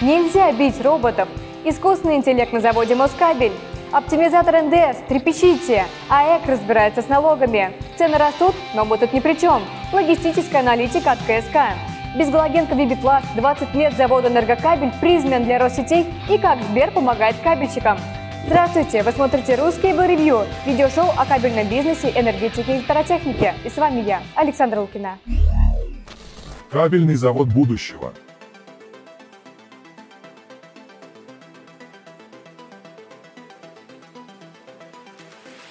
Нельзя бить роботов. Искусственный интеллект на заводе Москабель. Оптимизатор НДС, трепещите. АЭК разбирается с налогами. Цены растут, но мы тут ни при чем. Логистическая аналитика от КСК. Безгалогенка Вибипласт, 20 лет завода «Энергокабель», призмен для Россетей и как Сбер помогает кабельщикам. Здравствуйте! Вы смотрите «Русский ревью» – видеошоу о кабельном бизнесе, энергетике и электротехнике. И с вами я, Александра Лукина. Кабельный завод будущего.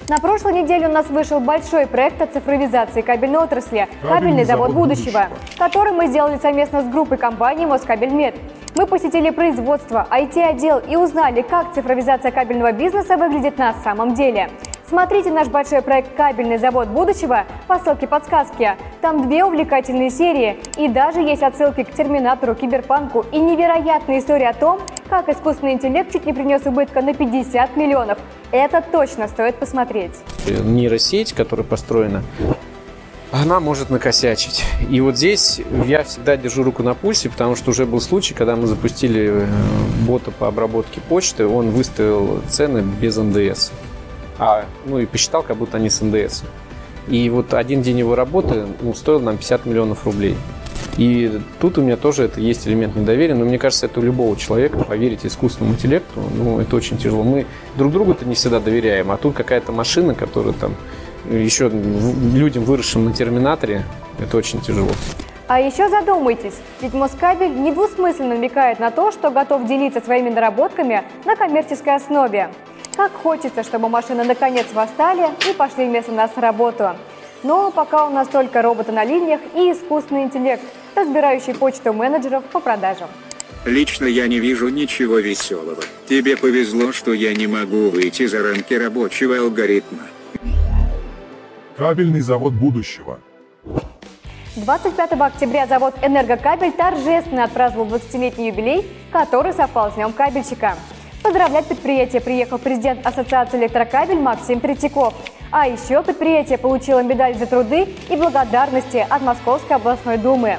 На прошлой неделе у нас вышел большой проект о цифровизации кабельной отрасли Кабельный «Кабельный завод, будущего», будущего. который мы сделали совместно с группой компании «Москабельмет». Мы посетили производство, IT-отдел и узнали, как цифровизация кабельного бизнеса выглядит на самом деле. Смотрите наш большой проект «Кабельный завод будущего» по ссылке подсказки. Там две увлекательные серии и даже есть отсылки к «Терминатору», «Киберпанку» и невероятная история о том, как искусственный интеллект чуть не принес убытка на 50 миллионов. Это точно стоит посмотреть. нейросеть, которая построена, она может накосячить. И вот здесь я всегда держу руку на пульсе, потому что уже был случай, когда мы запустили э, бота по обработке почты, он выставил цены без НДС. А, ну и посчитал, как будто они с НДС. И вот один день его работы ну, стоил нам 50 миллионов рублей. И тут у меня тоже это есть элемент недоверия, но мне кажется, это у любого человека поверить искусственному интеллекту, ну, это очень тяжело. Мы друг другу-то не всегда доверяем, а тут какая-то машина, которая там еще людям, выросшим на терминаторе, это очень тяжело. А еще задумайтесь, ведь Москабель недвусмысленно намекает на то, что готов делиться своими наработками на коммерческой основе. Как хочется, чтобы машины наконец восстали и пошли вместо нас на работу. Но пока у нас только роботы на линиях и искусственный интеллект, разбирающий почту менеджеров по продажам. Лично я не вижу ничего веселого. Тебе повезло, что я не могу выйти за рамки рабочего алгоритма. Кабельный завод будущего. 25 октября завод «Энергокабель» торжественно отпраздновал 20-летний юбилей, который совпал с Днем кабельщика. Поздравлять предприятие приехал президент Ассоциации электрокабель Максим Третьяков. А еще предприятие получило медаль за труды и благодарности от Московской областной думы.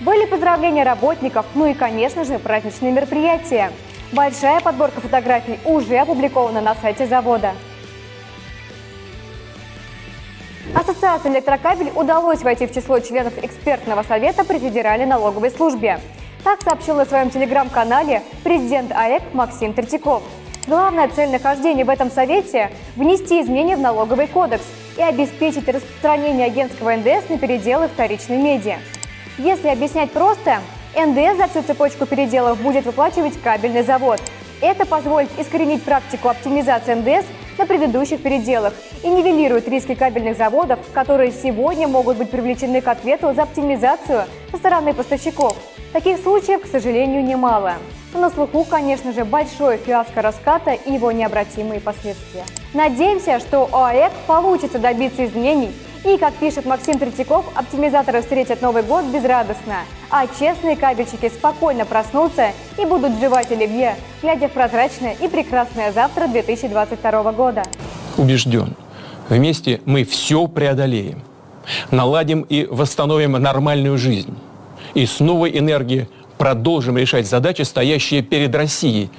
Были поздравления работников, ну и, конечно же, праздничные мероприятия. Большая подборка фотографий уже опубликована на сайте завода. Ассоциации электрокабель удалось войти в число членов экспертного совета при Федеральной налоговой службе. Так сообщил на своем телеграм-канале президент АЭК Максим Третьяков. Главная цель нахождения в этом совете – внести изменения в налоговый кодекс и обеспечить распространение агентского НДС на переделы вторичной медиа. Если объяснять просто, НДС за всю цепочку переделов будет выплачивать кабельный завод. Это позволит искоренить практику оптимизации НДС на предыдущих переделах и нивелирует риски кабельных заводов, которые сегодня могут быть привлечены к ответу за оптимизацию со стороны поставщиков. Таких случаев, к сожалению, немало. Но на слуху, конечно же, большое фиаско раската и его необратимые последствия. Надеемся, что у АЭК получится добиться изменений и, как пишет Максим Третьяков, оптимизаторы встретят Новый год безрадостно, а честные кабельщики спокойно проснутся и будут жевать оливье, глядя в прозрачное и прекрасное завтра 2022 года. Убежден, вместе мы все преодолеем, наладим и восстановим нормальную жизнь. И с новой энергией продолжим решать задачи, стоящие перед Россией.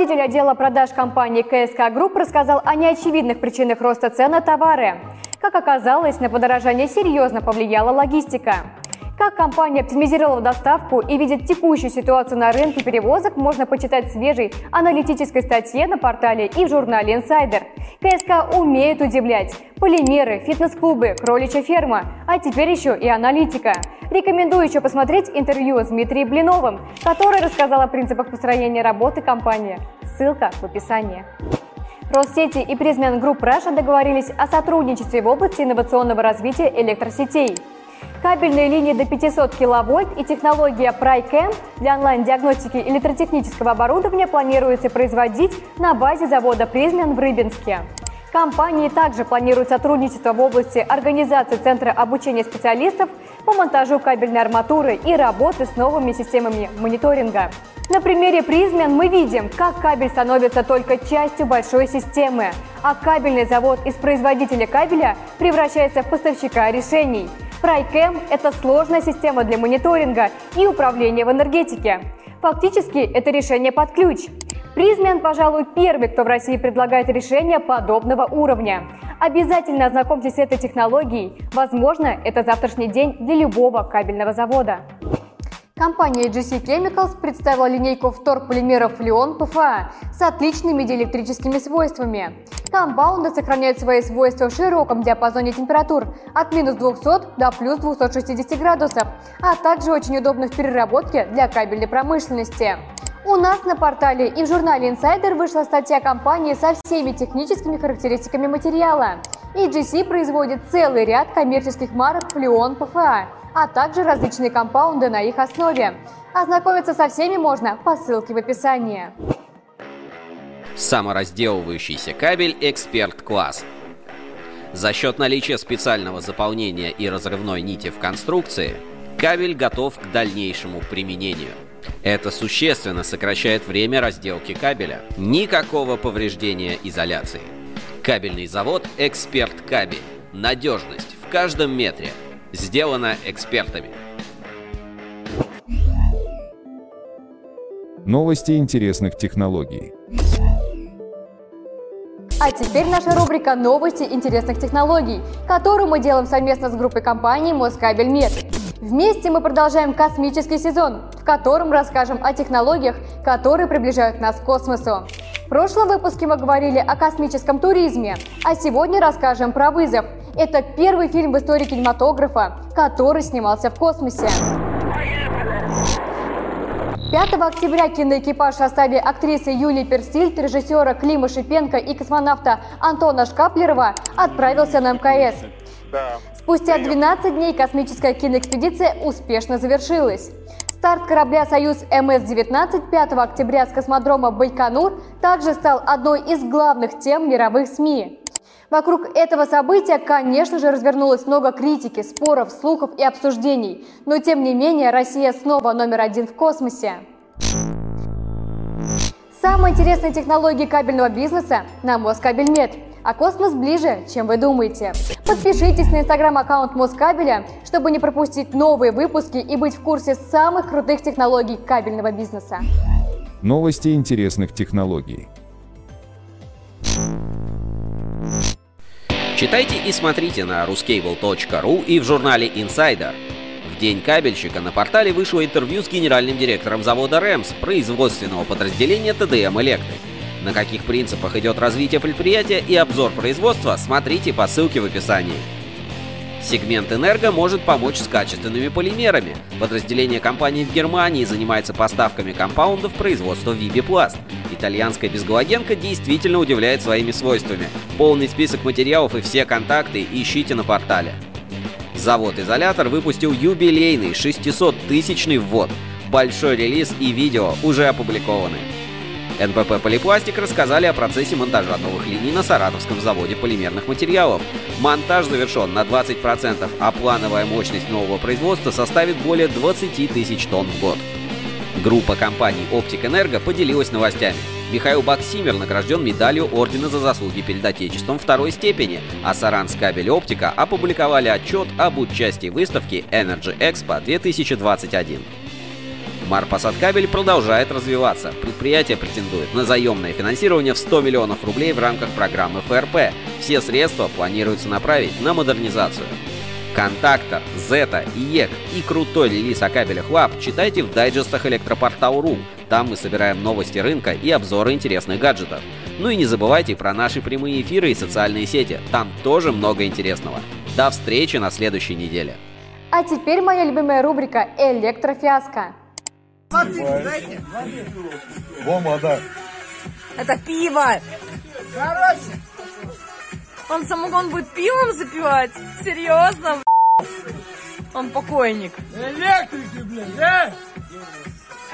Руководитель отдела продаж компании КСК Групп рассказал о неочевидных причинах роста цен на товары. Как оказалось, на подорожание серьезно повлияла логистика. Как компания оптимизировала доставку и видит текущую ситуацию на рынке перевозок, можно почитать в свежей аналитической статье на портале и в журнале Insider. КСК умеет удивлять. Полимеры, фитнес-клубы, кроличья ферма, а теперь еще и аналитика. Рекомендую еще посмотреть интервью с Дмитрием Блиновым, который рассказал о принципах построения работы компании. Ссылка в описании. Россети и Prysmian Group Russia договорились о сотрудничестве в области инновационного развития электросетей. Кабельные линии до 500 киловольт и технология PryCam для онлайн-диагностики электротехнического оборудования планируется производить на базе завода «Призмен» в Рыбинске. Компании также планируют сотрудничество в области организации Центра обучения специалистов по монтажу кабельной арматуры и работы с новыми системами мониторинга. На примере призмен мы видим, как кабель становится только частью большой системы, а кабельный завод из производителя кабеля превращается в поставщика решений. Прайкэм – это сложная система для мониторинга и управления в энергетике. Фактически это решение под ключ. Призмен, пожалуй, первый, кто в России предлагает решение подобного уровня. Обязательно ознакомьтесь с этой технологией. Возможно, это завтрашний день для любого кабельного завода. Компания GC Chemicals представила линейку вторполимеров Леон ПФА с отличными диэлектрическими свойствами. Компаунды сохраняют свои свойства в широком диапазоне температур от минус 200 до плюс 260 градусов, а также очень удобны в переработке для кабельной промышленности. У нас на портале и в журнале Insider вышла статья компании со всеми техническими характеристиками материала. EGC производит целый ряд коммерческих марок Флеон ПФА, а также различные компаунды на их основе. Ознакомиться со всеми можно по ссылке в описании. Саморазделывающийся кабель «Эксперт-класс». За счет наличия специального заполнения и разрывной нити в конструкции, кабель готов к дальнейшему применению. Это существенно сокращает время разделки кабеля. Никакого повреждения изоляции. Кабельный завод «Эксперт Кабель». Надежность в каждом метре. Сделано экспертами. Новости интересных технологий. А теперь наша рубрика «Новости интересных технологий», которую мы делаем совместно с группой компаний «Москабельмет». Вместе мы продолжаем космический сезон, в котором расскажем о технологиях, которые приближают нас к космосу. В прошлом выпуске мы говорили о космическом туризме, а сегодня расскажем про вызов. Это первый фильм в истории кинематографа, который снимался в космосе. 5 октября киноэкипаж в составе актрисы Юлии Перстильд, режиссера Клима Шипенко и космонавта Антона Шкаплерова отправился на МКС. Спустя 12 дней космическая киноэкспедиция успешно завершилась. Старт корабля «Союз МС-19» 5 октября с космодрома Байконур также стал одной из главных тем мировых СМИ. Вокруг этого события, конечно же, развернулось много критики, споров, слухов и обсуждений. Но тем не менее, Россия снова номер один в космосе. Самые интересные технологии кабельного бизнеса на Москабельмет. А космос ближе, чем вы думаете. Подпишитесь на инстаграм-аккаунт Москабеля, чтобы не пропустить новые выпуски и быть в курсе самых крутых технологий кабельного бизнеса. Новости интересных технологий. Читайте и смотрите на ruscable.ru и в журнале Insider. В день кабельщика на портале вышло интервью с генеральным директором завода «Рэмс» производственного подразделения ТДМ «Электрик». На каких принципах идет развитие предприятия и обзор производства, смотрите по ссылке в описании. Сегмент «Энерго» может помочь с качественными полимерами. Подразделение компании в Германии занимается поставками компаундов производства Вибипласт. Итальянская безгалогенка действительно удивляет своими свойствами. Полный список материалов и все контакты ищите на портале. Завод-изолятор выпустил юбилейный 600-тысячный ввод. Большой релиз и видео уже опубликованы. НПП «Полипластик» рассказали о процессе монтажа новых линий на Саратовском заводе полимерных материалов. Монтаж завершен на 20%, а плановая мощность нового производства составит более 20 тысяч тонн в год. Группа компаний «Оптик Энерго» поделилась новостями. Михаил Баксимер награжден медалью Ордена за заслуги перед Отечеством второй степени, а Саранс Кабель Оптика опубликовали отчет об участии в выставке Energy Expo 2021. Марпасадкабель продолжает развиваться. Предприятие претендует на заемное финансирование в 100 миллионов рублей в рамках программы ФРП. Все средства планируется направить на модернизацию. Контактор, Зета, IEK и крутой релиз о кабелях ЛАБ читайте в дайджестах электропортал.ру. Там мы собираем новости рынка и обзоры интересных гаджетов. Ну и не забывайте про наши прямые эфиры и социальные сети. Там тоже много интересного. До встречи на следующей неделе. А теперь моя любимая рубрика «Электрофиаско». Это пиво. Короче. Он самогон будет пивом запивать? Серьезно? б***ь? Он покойник. Электрики, блядь, да?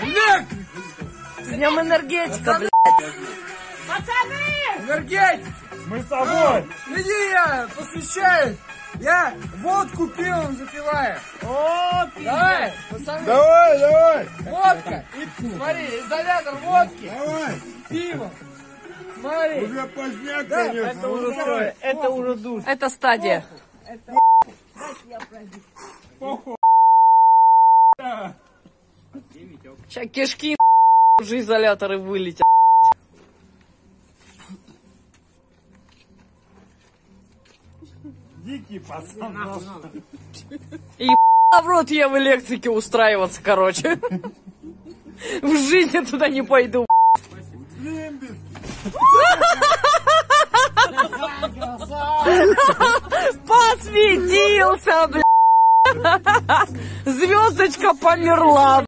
Электрики! С днем энергетика, блядь. Энергетик! Мы с тобой! Иди я посвящаю! Я водку пивом запиваю! О, Давай, пацаны! Давай, давай! Водка! И смотри, изолятор водки! Давай! Пиво! Смотри! Уже поздняк, конечно! Это уже, это уже душ! Это стадия. Сейчас кишки уже изоляторы вылетят. Дикий пацан. И в рот я в электрике устраиваться, короче. В жизни туда не пойду. Посветился, бля. Звездочка померла.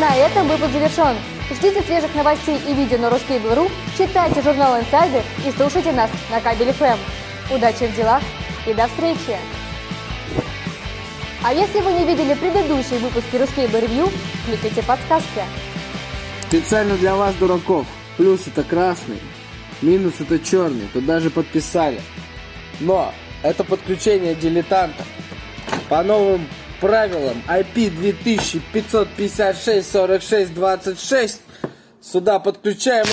На этом выпуск завершен. Ждите свежих новостей и видео на Ruskable.ru, читайте журнал Insider и слушайте нас на Кабель ФМ. Удачи в делах и до встречи! А если вы не видели предыдущие выпуски Ruskable Review, кликайте подсказки. Специально для вас, дураков. Плюс это красный, минус это черный. Тут даже подписали. Но это подключение дилетанта. По новым правилам IP 2556 46 26 сюда подключаем